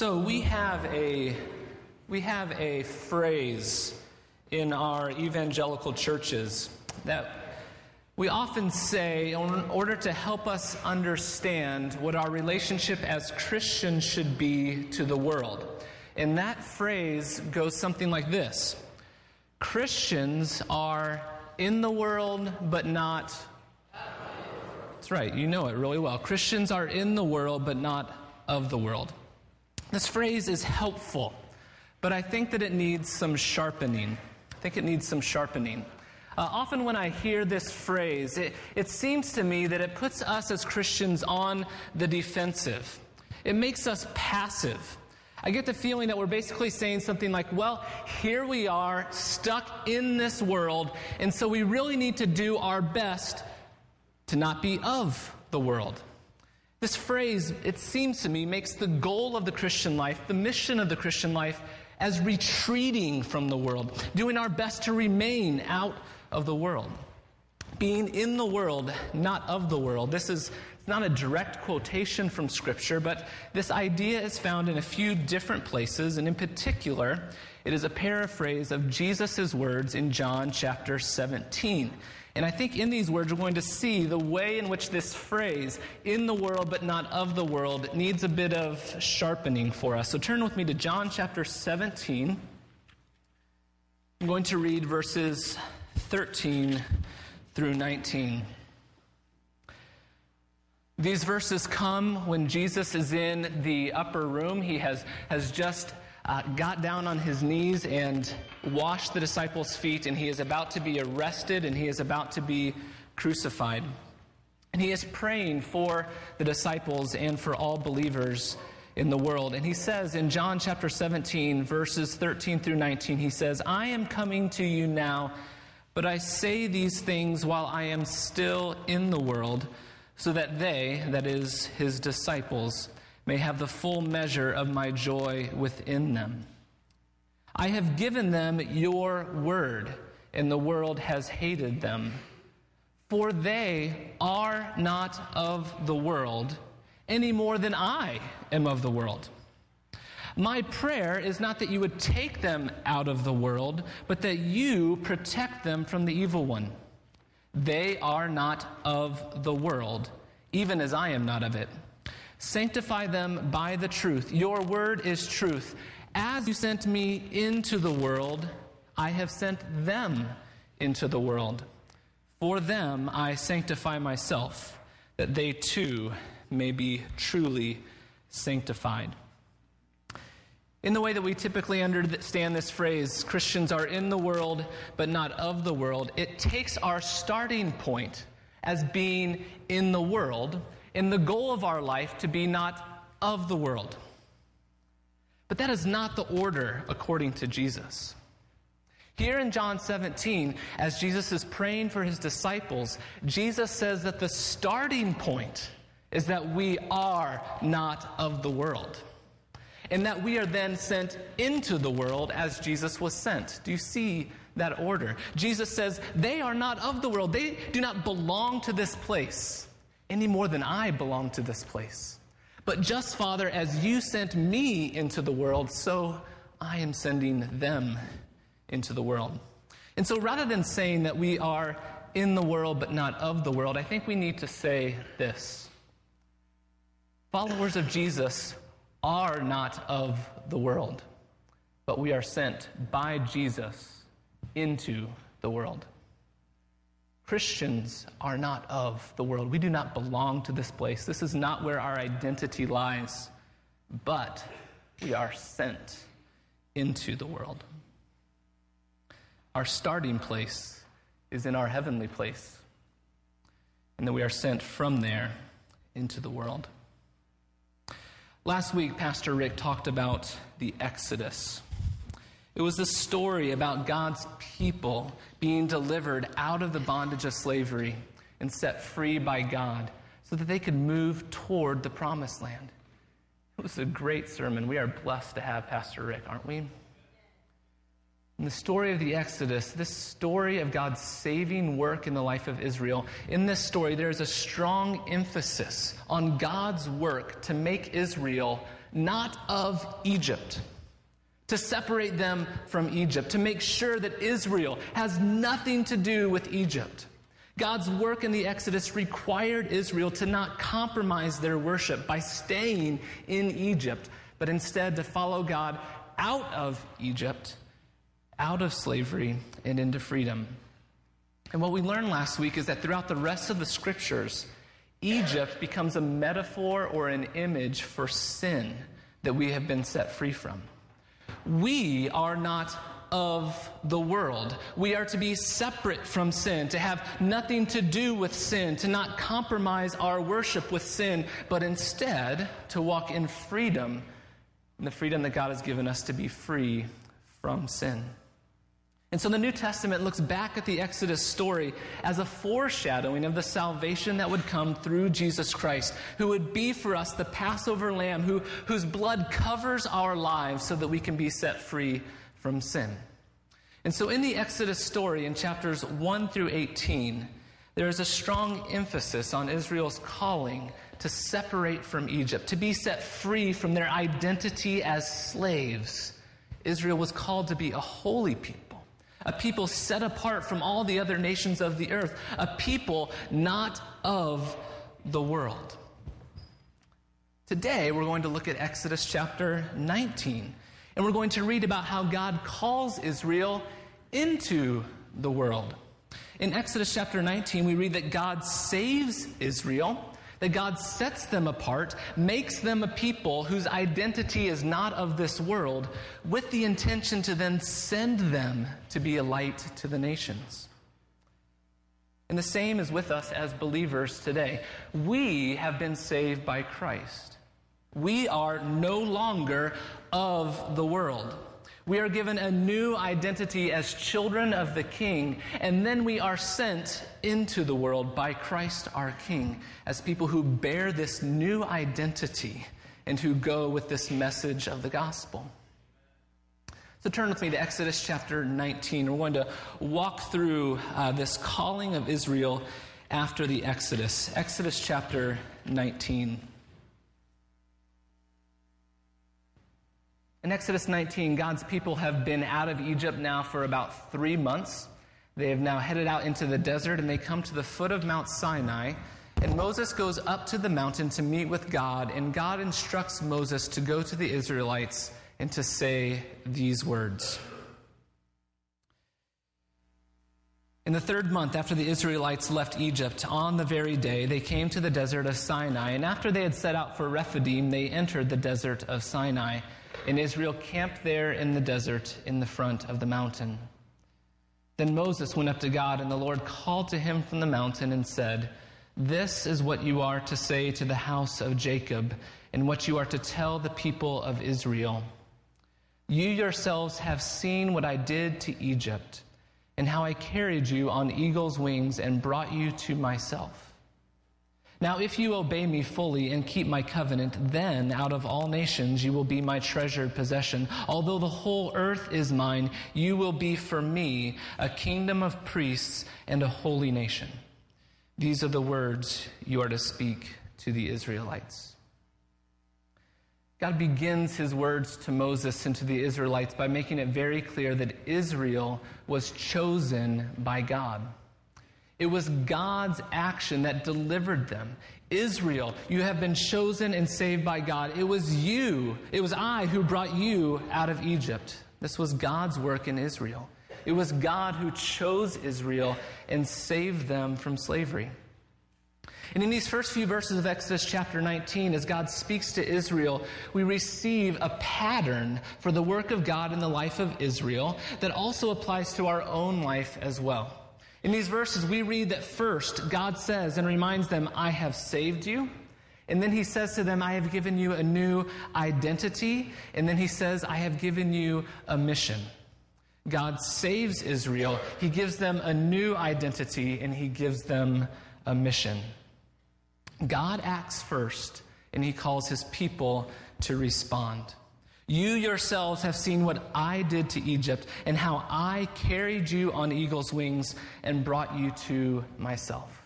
So we have a we have a phrase in our evangelical churches that we often say in order to help us understand what our relationship as Christians should be to the world. And that phrase goes something like this Christians are in the world, but not. That's right, you know it really well. Christians are in the world, but not of the world. This phrase is helpful, but I think that it needs some sharpening. I think it needs some sharpening. Uh, often, when I hear this phrase, it, it seems to me that it puts us as Christians on the defensive. It makes us passive. I get the feeling that we're basically saying something like, well, here we are, stuck in this world, and so we really need to do our best to not be of the world. This phrase, it seems to me, makes the goal of the Christian life, the mission of the Christian life, as retreating from the world, doing our best to remain out of the world. Being in the world, not of the world. This is not a direct quotation from Scripture, but this idea is found in a few different places, and in particular, it is a paraphrase of Jesus' words in John chapter 17. And I think in these words, we're going to see the way in which this phrase, in the world but not of the world, needs a bit of sharpening for us. So turn with me to John chapter 17. I'm going to read verses 13 through 19. These verses come when Jesus is in the upper room. He has, has just uh, got down on his knees and washed the disciples' feet, and he is about to be arrested and he is about to be crucified. And he is praying for the disciples and for all believers in the world. And he says in John chapter 17, verses 13 through 19, he says, I am coming to you now, but I say these things while I am still in the world, so that they, that is, his disciples, may have the full measure of my joy within them. I have given them your word, and the world has hated them. For they are not of the world any more than I am of the world. My prayer is not that you would take them out of the world, but that you protect them from the evil one. They are not of the world, even as I am not of it. Sanctify them by the truth. Your word is truth. As you sent me into the world, I have sent them into the world. For them I sanctify myself, that they too may be truly sanctified. In the way that we typically understand this phrase, Christians are in the world, but not of the world, it takes our starting point as being in the world in the goal of our life to be not of the world. But that is not the order according to Jesus. Here in John 17, as Jesus is praying for his disciples, Jesus says that the starting point is that we are not of the world. And that we are then sent into the world as Jesus was sent. Do you see that order? Jesus says, They are not of the world. They do not belong to this place any more than I belong to this place. But just, Father, as you sent me into the world, so I am sending them into the world. And so rather than saying that we are in the world but not of the world, I think we need to say this Followers of Jesus are not of the world, but we are sent by Jesus into the world. Christians are not of the world. We do not belong to this place. This is not where our identity lies, but we are sent into the world. Our starting place is in our heavenly place, and then we are sent from there into the world. Last week, Pastor Rick talked about the Exodus. It was a story about God's people being delivered out of the bondage of slavery and set free by God so that they could move toward the promised land. It was a great sermon. We are blessed to have Pastor Rick, aren't we? In the story of the Exodus, this story of God's saving work in the life of Israel, in this story, there is a strong emphasis on God's work to make Israel not of Egypt, to separate them from Egypt, to make sure that Israel has nothing to do with Egypt. God's work in the Exodus required Israel to not compromise their worship by staying in Egypt, but instead to follow God out of Egypt out of slavery and into freedom. And what we learned last week is that throughout the rest of the scriptures, Egypt becomes a metaphor or an image for sin that we have been set free from. We are not of the world. We are to be separate from sin, to have nothing to do with sin, to not compromise our worship with sin, but instead to walk in freedom, in the freedom that God has given us to be free from sin. And so the New Testament looks back at the Exodus story as a foreshadowing of the salvation that would come through Jesus Christ, who would be for us the Passover lamb, who, whose blood covers our lives so that we can be set free from sin. And so in the Exodus story in chapters 1 through 18, there is a strong emphasis on Israel's calling to separate from Egypt, to be set free from their identity as slaves. Israel was called to be a holy people a people set apart from all the other nations of the earth, a people not of the world. Today, we're going to look at Exodus chapter 19, and we're going to read about how God calls Israel into the world. In Exodus chapter 19, we read that God saves Israel that God sets them apart, makes them a people whose identity is not of this world, with the intention to then send them to be a light to the nations. And the same is with us as believers today. We have been saved by Christ. We are no longer of the world. We are given a new identity as children of the King, and then we are sent into the world by Christ our King as people who bear this new identity and who go with this message of the gospel. So turn with me to Exodus chapter 19. We're going to walk through uh, this calling of Israel after the Exodus. Exodus chapter 19. In Exodus 19, God's people have been out of Egypt now for about three months. They have now headed out into the desert and they come to the foot of Mount Sinai. And Moses goes up to the mountain to meet with God, and God instructs Moses to go to the Israelites and to say these words. In the third month after the Israelites left Egypt, on the very day, they came to the desert of Sinai. And after they had set out for Rephidim, they entered the desert of Sinai and Israel camped there in the desert in the front of the mountain. Then Moses went up to God, and the Lord called to him from the mountain and said, This is what you are to say to the house of Jacob, and what you are to tell the people of Israel. You yourselves have seen what I did to Egypt, and how I carried you on eagle's wings and brought you to myself. Now, if you obey me fully and keep my covenant, then out of all nations you will be my treasured possession. Although the whole earth is mine, you will be for me a kingdom of priests and a holy nation. These are the words you are to speak to the Israelites. God begins his words to Moses and to the Israelites by making it very clear that Israel was chosen by God. It was God's action that delivered them. Israel, you have been chosen and saved by God. It was you, it was I who brought you out of Egypt. This was God's work in Israel. It was God who chose Israel and saved them from slavery. And in these first few verses of Exodus chapter 19, as God speaks to Israel, we receive a pattern for the work of God in the life of Israel that also applies to our own life as well. In these verses, we read that first, God says and reminds them, I have saved you. And then he says to them, I have given you a new identity. And then he says, I have given you a mission. God saves Israel. He gives them a new identity and he gives them a mission. God acts first and he calls his people to respond. You yourselves have seen what I did to Egypt and how I carried you on eagle's wings and brought you to myself.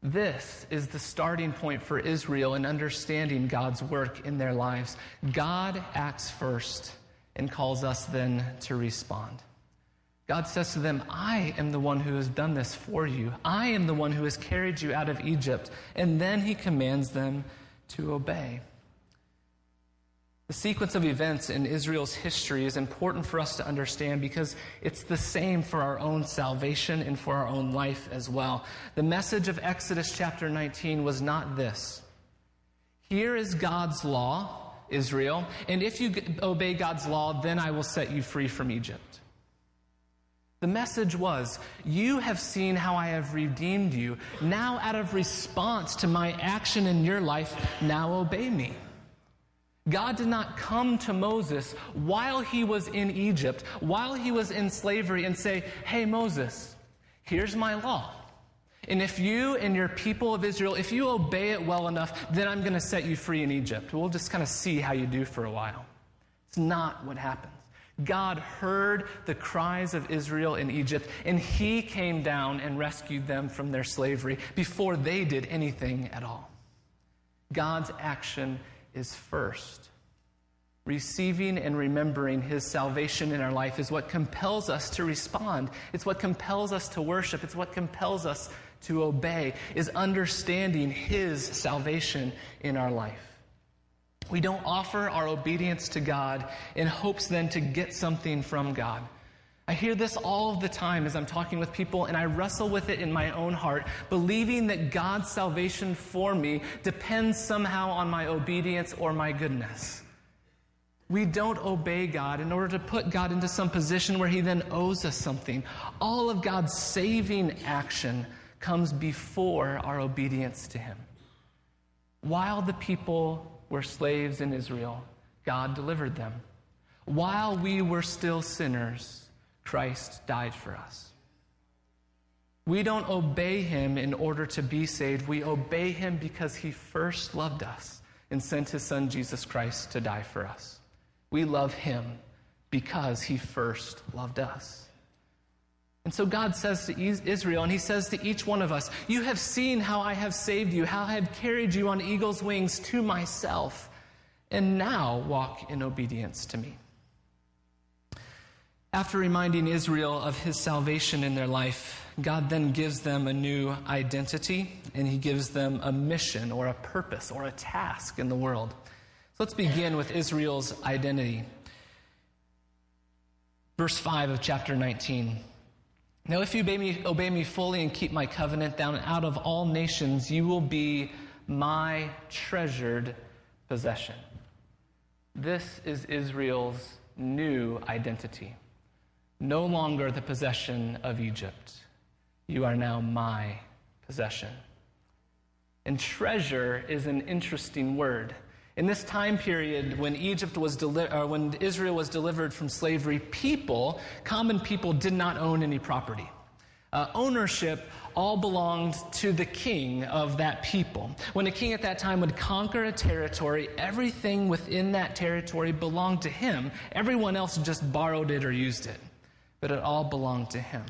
This is the starting point for Israel in understanding God's work in their lives. God acts first and calls us then to respond. God says to them, I am the one who has done this for you. I am the one who has carried you out of Egypt. And then he commands them to obey. The sequence of events in Israel's history is important for us to understand because it's the same for our own salvation and for our own life as well. The message of Exodus chapter 19 was not this Here is God's law, Israel, and if you obey God's law, then I will set you free from Egypt. The message was, You have seen how I have redeemed you. Now, out of response to my action in your life, now obey me. God did not come to Moses while he was in Egypt, while he was in slavery, and say, Hey, Moses, here's my law. And if you and your people of Israel, if you obey it well enough, then I'm going to set you free in Egypt. We'll just kind of see how you do for a while. It's not what happens. God heard the cries of Israel in Egypt, and he came down and rescued them from their slavery before they did anything at all. God's action is first. Receiving and remembering His salvation in our life is what compels us to respond. It's what compels us to worship. It's what compels us to obey, is understanding His salvation in our life. We don't offer our obedience to God in hopes then to get something from God. I hear this all the time as I'm talking with people, and I wrestle with it in my own heart, believing that God's salvation for me depends somehow on my obedience or my goodness. We don't obey God in order to put God into some position where He then owes us something. All of God's saving action comes before our obedience to Him. While the people were slaves in Israel, God delivered them. While we were still sinners, Christ died for us. We don't obey him in order to be saved. We obey him because he first loved us and sent his son Jesus Christ to die for us. We love him because he first loved us. And so God says to Israel, and he says to each one of us, You have seen how I have saved you, how I have carried you on eagle's wings to myself, and now walk in obedience to me. After reminding Israel of his salvation in their life, God then gives them a new identity and he gives them a mission or a purpose or a task in the world. So let's begin with Israel's identity. Verse 5 of chapter 19. Now, if you obey me, obey me fully and keep my covenant, down out of all nations you will be my treasured possession. This is Israel's new identity no longer the possession of Egypt. You are now my possession. And treasure is an interesting word. In this time period when Egypt was deli- or when Israel was delivered from slavery, people, common people, did not own any property. Uh, ownership all belonged to the king of that people. When a king at that time would conquer a territory, everything within that territory belonged to him. Everyone else just borrowed it or used it but it all belonged to him.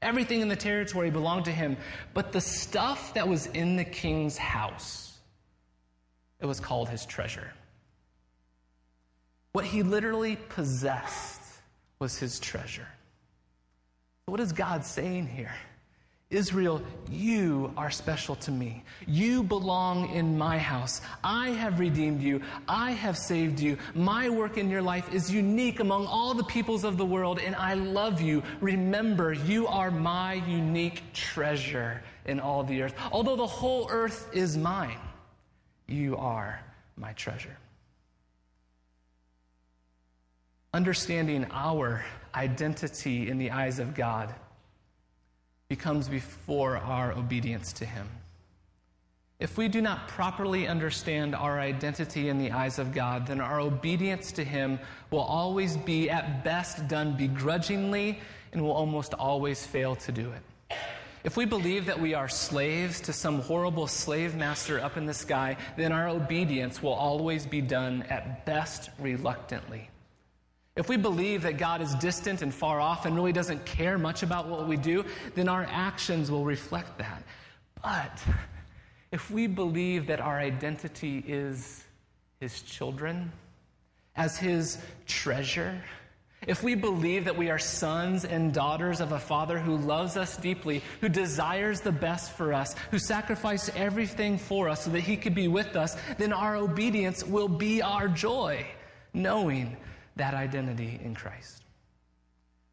Everything in the territory belonged to him, but the stuff that was in the king's house, it was called his treasure. What he literally possessed was his treasure. What is God saying here? Israel, you are special to me. You belong in my house. I have redeemed you. I have saved you. My work in your life is unique among all the peoples of the world, and I love you. Remember, you are my unique treasure in all the earth. Although the whole earth is mine, you are my treasure. Understanding our identity in the eyes of God becomes before our obedience to Him. If we do not properly understand our identity in the eyes of God, then our obedience to Him will always be, at best, done begrudgingly and will almost always fail to do it. If we believe that we are slaves to some horrible slave master up in the sky, then our obedience will always be done at best reluctantly. If we believe that God is distant and far off and really doesn't care much about what we do, then our actions will reflect that. But if we believe that our identity is His children, as His treasure, if we believe that we are sons and daughters of a Father who loves us deeply, who desires the best for us, who sacrificed everything for us so that He could be with us, then our obedience will be our joy, knowing that identity in Christ.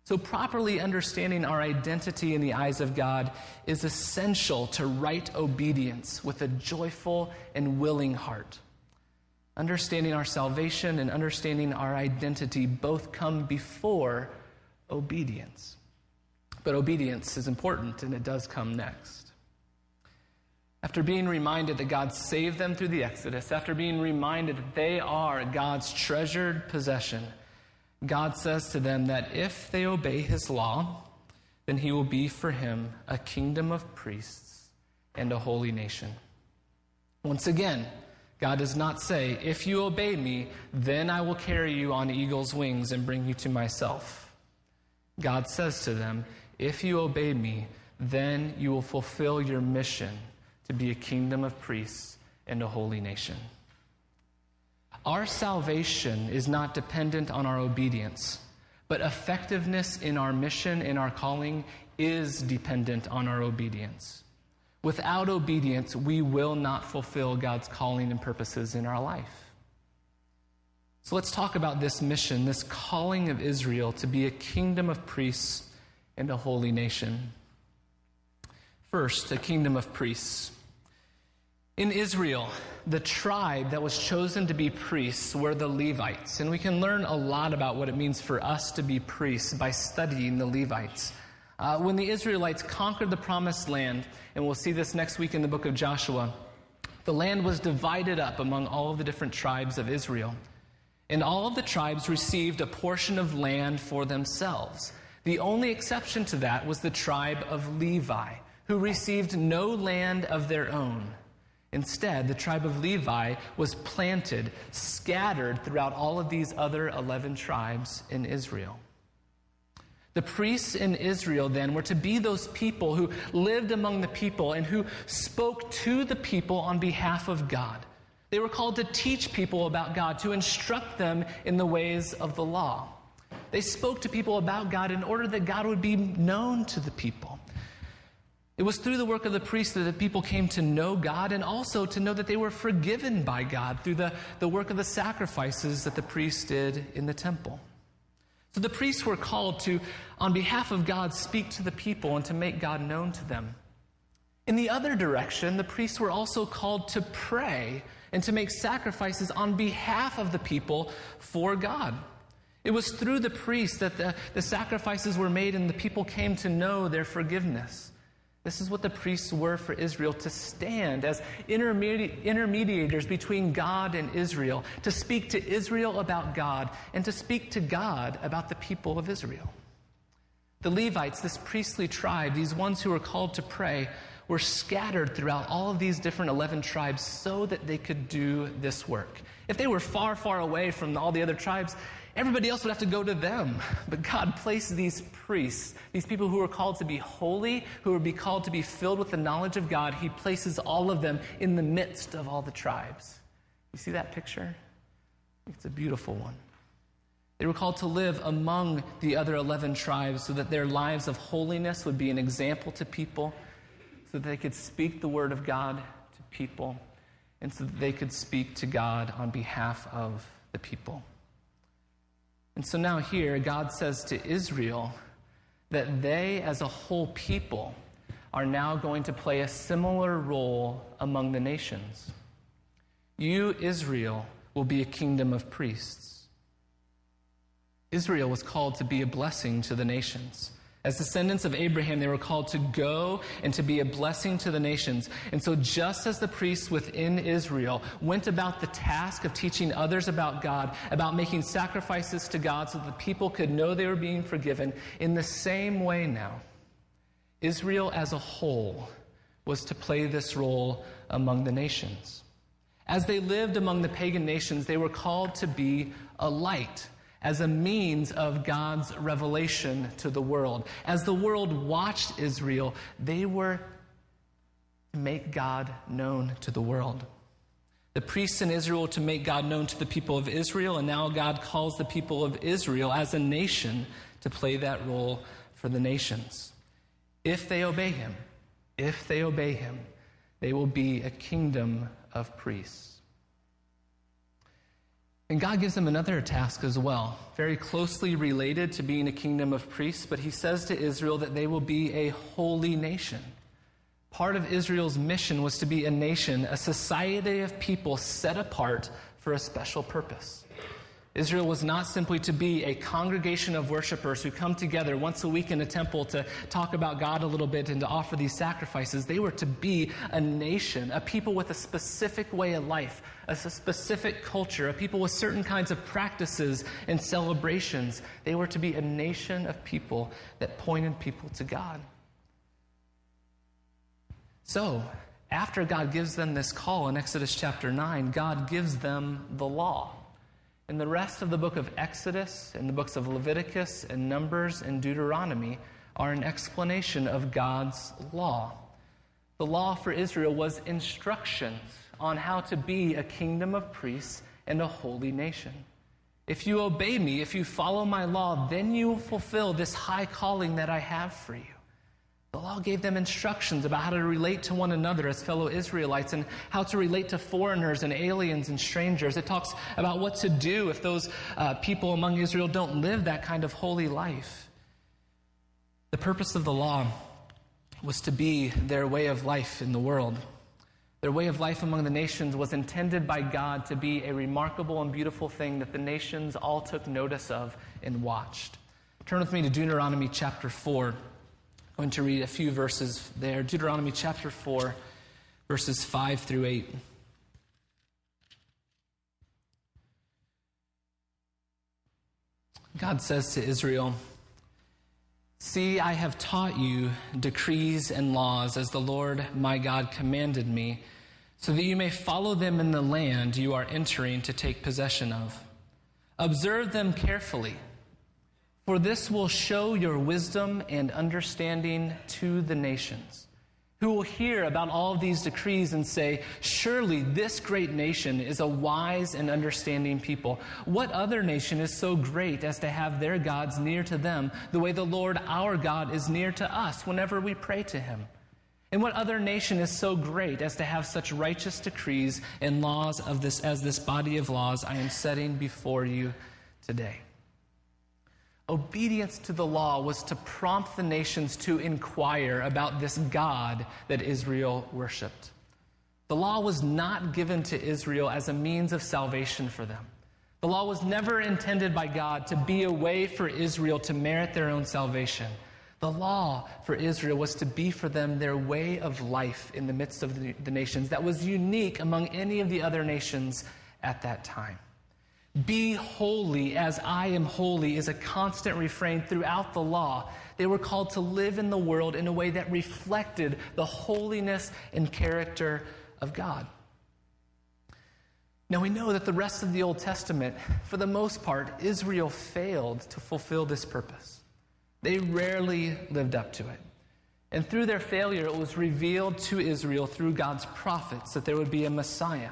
So, properly understanding our identity in the eyes of God is essential to right obedience with a joyful and willing heart. Understanding our salvation and understanding our identity both come before obedience. But obedience is important, and it does come next. After being reminded that God saved them through the Exodus, after being reminded that they are God's treasured possession, God says to them that if they obey his law, then he will be for him a kingdom of priests and a holy nation. Once again, God does not say, If you obey me, then I will carry you on eagle's wings and bring you to myself. God says to them, If you obey me, then you will fulfill your mission to be a kingdom of priests and a holy nation. Our salvation is not dependent on our obedience, but effectiveness in our mission, in our calling, is dependent on our obedience. Without obedience, we will not fulfill God's calling and purposes in our life. So let's talk about this mission, this calling of Israel to be a kingdom of priests and a holy nation. First, a kingdom of priests. In Israel, the tribe that was chosen to be priests were the Levites. And we can learn a lot about what it means for us to be priests by studying the Levites. Uh, when the Israelites conquered the promised land, and we'll see this next week in the book of Joshua, the land was divided up among all of the different tribes of Israel. And all of the tribes received a portion of land for themselves. The only exception to that was the tribe of Levi, who received no land of their own. Instead, the tribe of Levi was planted, scattered throughout all of these other 11 tribes in Israel. The priests in Israel then were to be those people who lived among the people and who spoke to the people on behalf of God. They were called to teach people about God, to instruct them in the ways of the law. They spoke to people about God in order that God would be known to the people. It was through the work of the priests that the people came to know God and also to know that they were forgiven by God through the, the work of the sacrifices that the priests did in the temple. So the priests were called to, on behalf of God, speak to the people and to make God known to them. In the other direction, the priests were also called to pray and to make sacrifices on behalf of the people for God. It was through the priests that the, the sacrifices were made and the people came to know their forgiveness. This is what the priests were for Israel to stand as intermedi- intermediators between God and Israel, to speak to Israel about God, and to speak to God about the people of Israel. The Levites, this priestly tribe, these ones who were called to pray, were scattered throughout all of these different 11 tribes so that they could do this work. If they were far, far away from all the other tribes, Everybody else would have to go to them. But God placed these priests, these people who are called to be holy, who would be called to be filled with the knowledge of God, He places all of them in the midst of all the tribes. You see that picture? It's a beautiful one. They were called to live among the other 11 tribes so that their lives of holiness would be an example to people, so that they could speak the word of God to people, and so that they could speak to God on behalf of the people. And so now here, God says to Israel that they, as a whole people, are now going to play a similar role among the nations. You, Israel, will be a kingdom of priests. Israel was called to be a blessing to the nations. As descendants of Abraham, they were called to go and to be a blessing to the nations. And so, just as the priests within Israel went about the task of teaching others about God, about making sacrifices to God so that the people could know they were being forgiven, in the same way now, Israel as a whole was to play this role among the nations. As they lived among the pagan nations, they were called to be a light as a means of God's revelation to the world. As the world watched Israel, they were to make God known to the world. The priests in Israel to make God known to the people of Israel, and now God calls the people of Israel as a nation to play that role for the nations. If they obey him, if they obey him, they will be a kingdom of priests. And God gives them another task as well, very closely related to being a kingdom of priests, but he says to Israel that they will be a holy nation. Part of Israel's mission was to be a nation, a society of people set apart for a special purpose. Israel was not simply to be a congregation of worshipers who come together once a week in a temple to talk about God a little bit and to offer these sacrifices. They were to be a nation, a people with a specific way of life, a specific culture, a people with certain kinds of practices and celebrations. They were to be a nation of people that pointed people to God. So, after God gives them this call in Exodus chapter 9, God gives them the law. And the rest of the book of Exodus and the books of Leviticus and Numbers and Deuteronomy are an explanation of God's law. The law for Israel was instructions on how to be a kingdom of priests and a holy nation. If you obey me, if you follow my law, then you will fulfill this high calling that I have for you. Law gave them instructions about how to relate to one another as fellow Israelites and how to relate to foreigners and aliens and strangers. It talks about what to do if those uh, people among Israel don't live that kind of holy life. The purpose of the law was to be their way of life in the world. Their way of life among the nations was intended by God to be a remarkable and beautiful thing that the nations all took notice of and watched. Turn with me to Deuteronomy chapter 4. Going to read a few verses there. Deuteronomy chapter 4, verses 5 through 8. God says to Israel, See, I have taught you decrees and laws as the Lord my God commanded me, so that you may follow them in the land you are entering to take possession of. Observe them carefully for this will show your wisdom and understanding to the nations, who will hear about all these decrees and say, Surely this great nation is a wise and understanding people. What other nation is so great as to have their gods near to them, the way the Lord our God is near to us whenever we pray to him? And what other nation is so great as to have such righteous decrees and laws of this as this body of laws I am setting before you today? Obedience to the law was to prompt the nations to inquire about this God that Israel worshiped. The law was not given to Israel as a means of salvation for them. The law was never intended by God to be a way for Israel to merit their own salvation. The law for Israel was to be for them their way of life in the midst of the, the nations that was unique among any of the other nations at that time. Be holy as I am holy is a constant refrain throughout the law. They were called to live in the world in a way that reflected the holiness and character of God. Now we know that the rest of the Old Testament, for the most part, Israel failed to fulfill this purpose. They rarely lived up to it. And through their failure, it was revealed to Israel through God's prophets that there would be a Messiah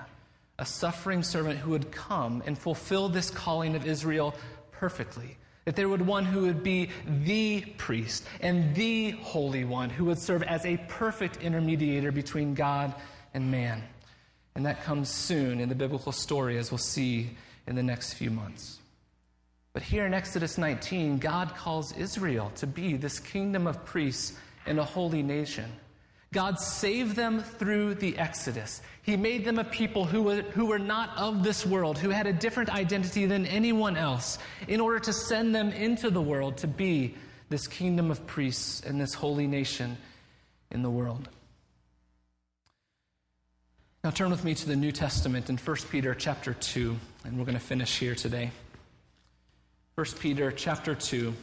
a suffering servant who would come and fulfill this calling of Israel perfectly. That there would one who would be the priest and the holy one who would serve as a perfect intermediator between God and man. And that comes soon in the biblical story, as we'll see in the next few months. But here in Exodus 19, God calls Israel to be this kingdom of priests and a holy nation. God saved them through the Exodus. He made them a people who were, who were not of this world, who had a different identity than anyone else, in order to send them into the world to be this kingdom of priests and this holy nation in the world. Now turn with me to the New Testament in 1 Peter chapter 2, and we're going to finish here today. 1 Peter chapter 2. I'm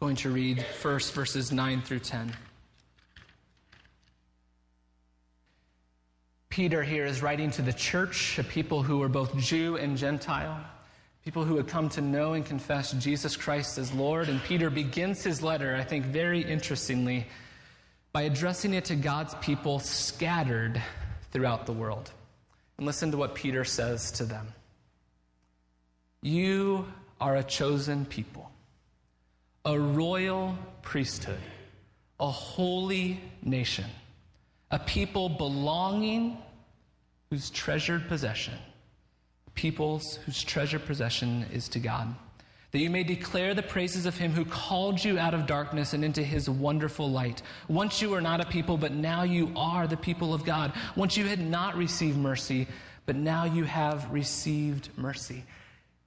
going to read first verses 9 through 10. Peter here is writing to the church, a people who were both Jew and Gentile, people who had come to know and confess Jesus Christ as Lord. And Peter begins his letter, I think very interestingly, by addressing it to God's people scattered throughout the world. And listen to what Peter says to them You are a chosen people, a royal priesthood, a holy nation, a people belonging whose treasured possession, peoples whose treasured possession is to God, that you may declare the praises of him who called you out of darkness and into his wonderful light. Once you were not a people, but now you are the people of God. Once you had not received mercy, but now you have received mercy.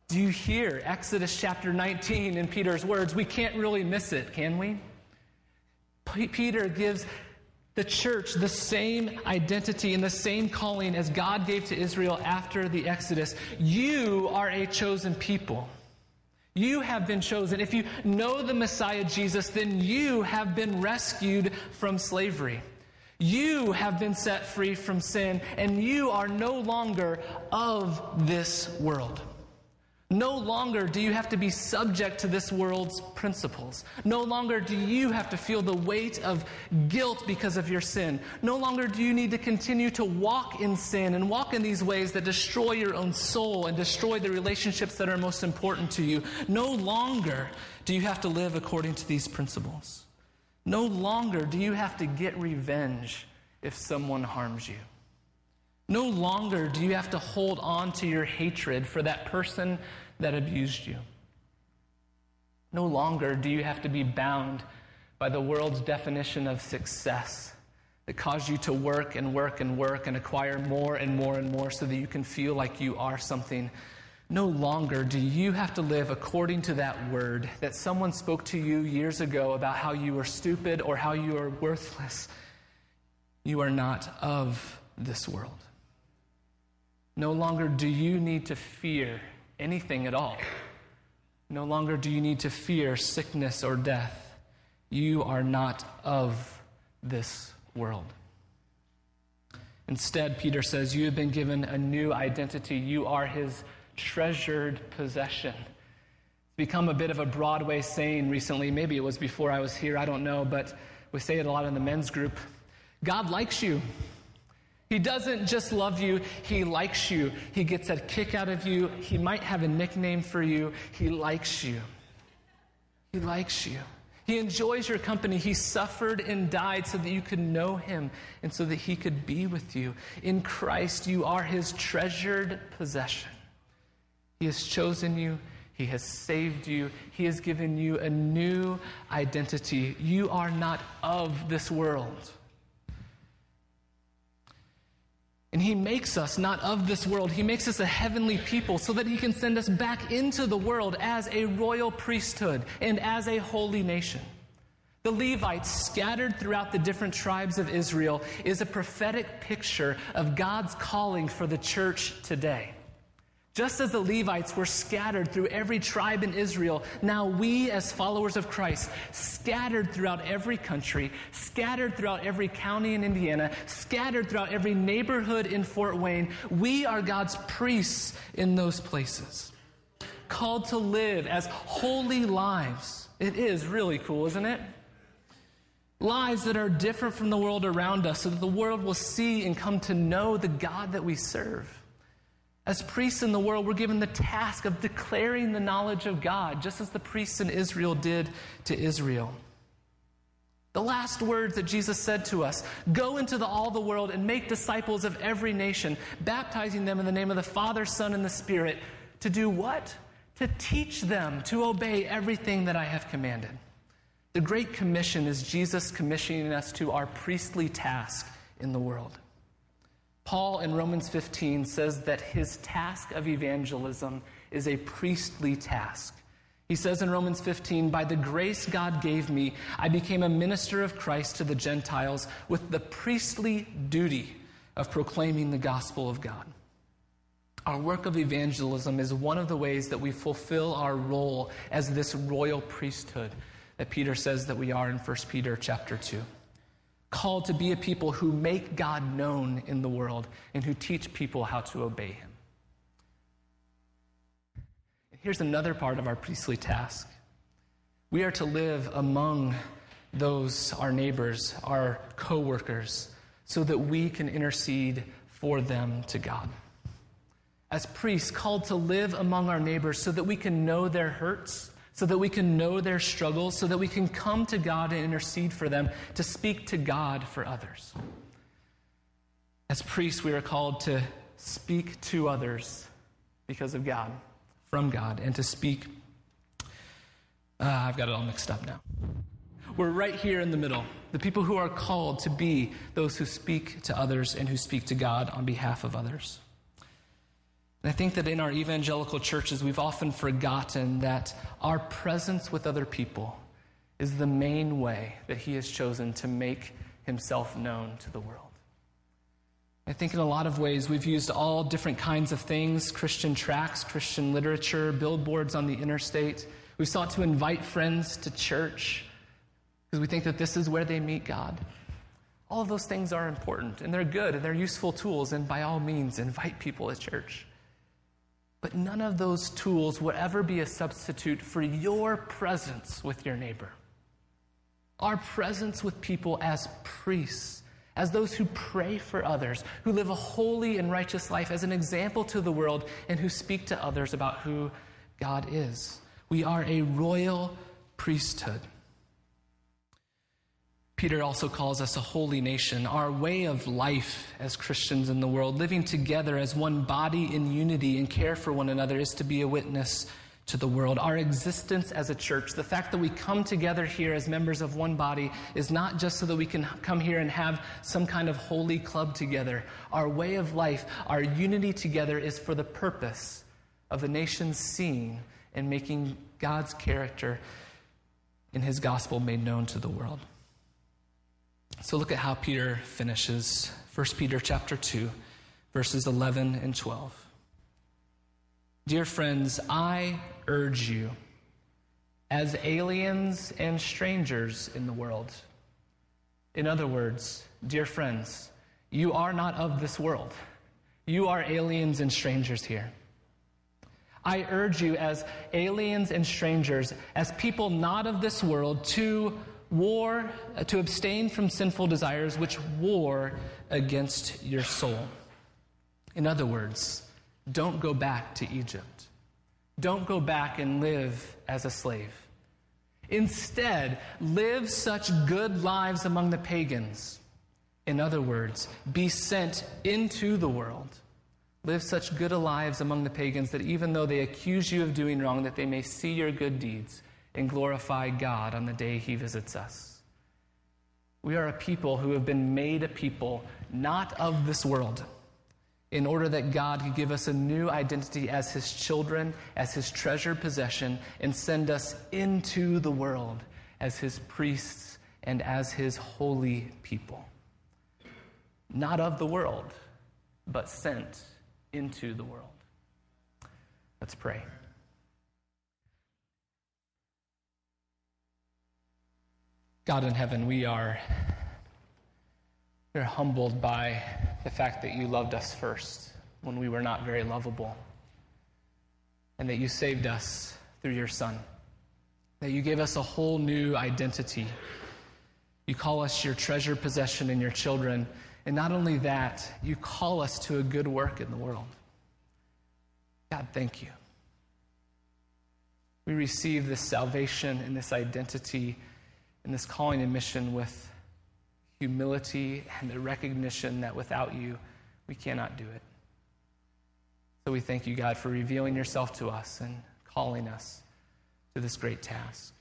Do you hear Exodus chapter 19 in Peter's words? We can't really miss it, can we? Peter gives the church the same identity and the same calling as God gave to Israel after the Exodus. You are a chosen people. You have been chosen. If you know the Messiah Jesus, then you have been rescued from slavery. You have been set free from sin, and you are no longer of this world. No longer do you have to be subject to this world's principles. No longer do you have to feel the weight of guilt because of your sin. No longer do you need to continue to walk in sin and walk in these ways that destroy your own soul and destroy the relationships that are most important to you. No longer do you have to live according to these principles. No longer do you have to get revenge if someone harms you. No longer do you have to hold on to your hatred for that person that abused you. No longer do you have to be bound by the world's definition of success that caused you to work and work and work and acquire more and more and more so that you can feel like you are something. No longer do you have to live according to that word that someone spoke to you years ago about how you are stupid or how you are worthless. You are not of this world. No longer do you need to fear anything at all. No longer do you need to fear sickness or death. You are not of this world. Instead, Peter says, You have been given a new identity. You are his treasured possession. It's become a bit of a Broadway saying recently. Maybe it was before I was here, I don't know, but we say it a lot in the men's group. God likes you. He doesn't just love you, He likes you. He gets a kick out of you. He might have a nickname for you. He likes you. He likes you. He enjoys your company. He suffered and died so that you could know Him and so that He could be with you. In Christ, you are His treasured possession. He has chosen you. He has saved you. He has given you a new identity. You are not of this world. And he makes us not of this world. He makes us a heavenly people so that he can send us back into the world as a royal priesthood and as a holy nation. The Levites, scattered throughout the different tribes of Israel, is a prophetic picture of God's calling for the church today. Just as the Levites were scattered through every tribe in Israel, now we, as followers of Christ, scattered throughout every country, scattered throughout every county in Indiana, scattered throughout every neighborhood in Fort Wayne, we are God's priests in those places. Called to live as holy lives. It is really cool, isn't it? Lives that are different from the world around us so that the world will see and come to know the God that we serve. As priests in the world, we're given the task of declaring the knowledge of God, just as the priests in Israel did to Israel. The last words that Jesus said to us go into the, all the world and make disciples of every nation, baptizing them in the name of the Father, Son, and the Spirit. To do what? To teach them to obey everything that I have commanded. The Great Commission is Jesus commissioning us to our priestly task in the world. Paul in Romans 15 says that his task of evangelism is a priestly task. He says in Romans 15, By the grace God gave me, I became a minister of Christ to the Gentiles with the priestly duty of proclaiming the gospel of God. Our work of evangelism is one of the ways that we fulfill our role as this royal priesthood that Peter says that we are in 1 Peter chapter 2. Called to be a people who make God known in the world and who teach people how to obey him. Here's another part of our priestly task. We are to live among those, our neighbors, our co-workers, so that we can intercede for them to God. As priests, called to live among our neighbors so that we can know their hurts, so that we can know their struggles, so that we can come to God and intercede for them, to speak to God for others. As priests, we are called to speak to others because of God from God and to speak. Uh, I've got it all mixed up now. We're right here in the middle. The people who are called to be those who speak to others and who speak to God on behalf of others. And I think that in our evangelical churches, we've often forgotten that our presence with other people is the main way that He has chosen to make Himself known to the world. I think in a lot of ways we've used all different kinds of things Christian tracts, Christian literature, billboards on the interstate. We sought to invite friends to church because we think that this is where they meet God. All of those things are important and they're good and they're useful tools, and by all means, invite people to church. But none of those tools will ever be a substitute for your presence with your neighbor. Our presence with people as priests as those who pray for others, who live a holy and righteous life as an example to the world, and who speak to others about who God is. We are a royal priesthood. Peter also calls us a holy nation. Our way of life as Christians in the world, living together as one body in unity and care for one another, is to be a witness to the world. Our existence as a church, the fact that we come together here as members of one body, is not just so that we can come here and have some kind of holy club together. Our way of life, our unity together, is for the purpose of the nations seeing and making God's character in his gospel made known to the world. So look at how Peter finishes. 1 Peter chapter 2, verses 11 and 12. Dear friends, I urge you, as aliens and strangers in the world. In other words, dear friends, you are not of this world. You are aliens and strangers here. I urge you, as aliens and strangers, as people not of this world, to war, uh, to abstain from sinful desires which war against your soul. In other words, don't go back to Egypt. Don't go back and live as a slave. Instead, live such good lives among the pagans. In other words, be sent into the world. Live such good lives among the pagans that even though they accuse you of doing wrong, that they may see your good deeds and glorify God on the day he visits us. We are a people who have been made a people not of this world in order that God could give us a new identity as His children, as His treasured possession, and send us into the world as His priests and as His holy people. Not of the world, but sent into the world. Let's pray. God in heaven, we are we're humbled by the fact that you loved us first when we were not very lovable, and that you saved us through your Son, that you gave us a whole new identity. You call us your treasure possession and your children. And not only that, you call us to a good work in the world. God, thank you. We receive this salvation and this identity this calling and mission with humility and the recognition that without you, we cannot do it. So we thank you, God, for revealing yourself to us and calling us to this great task.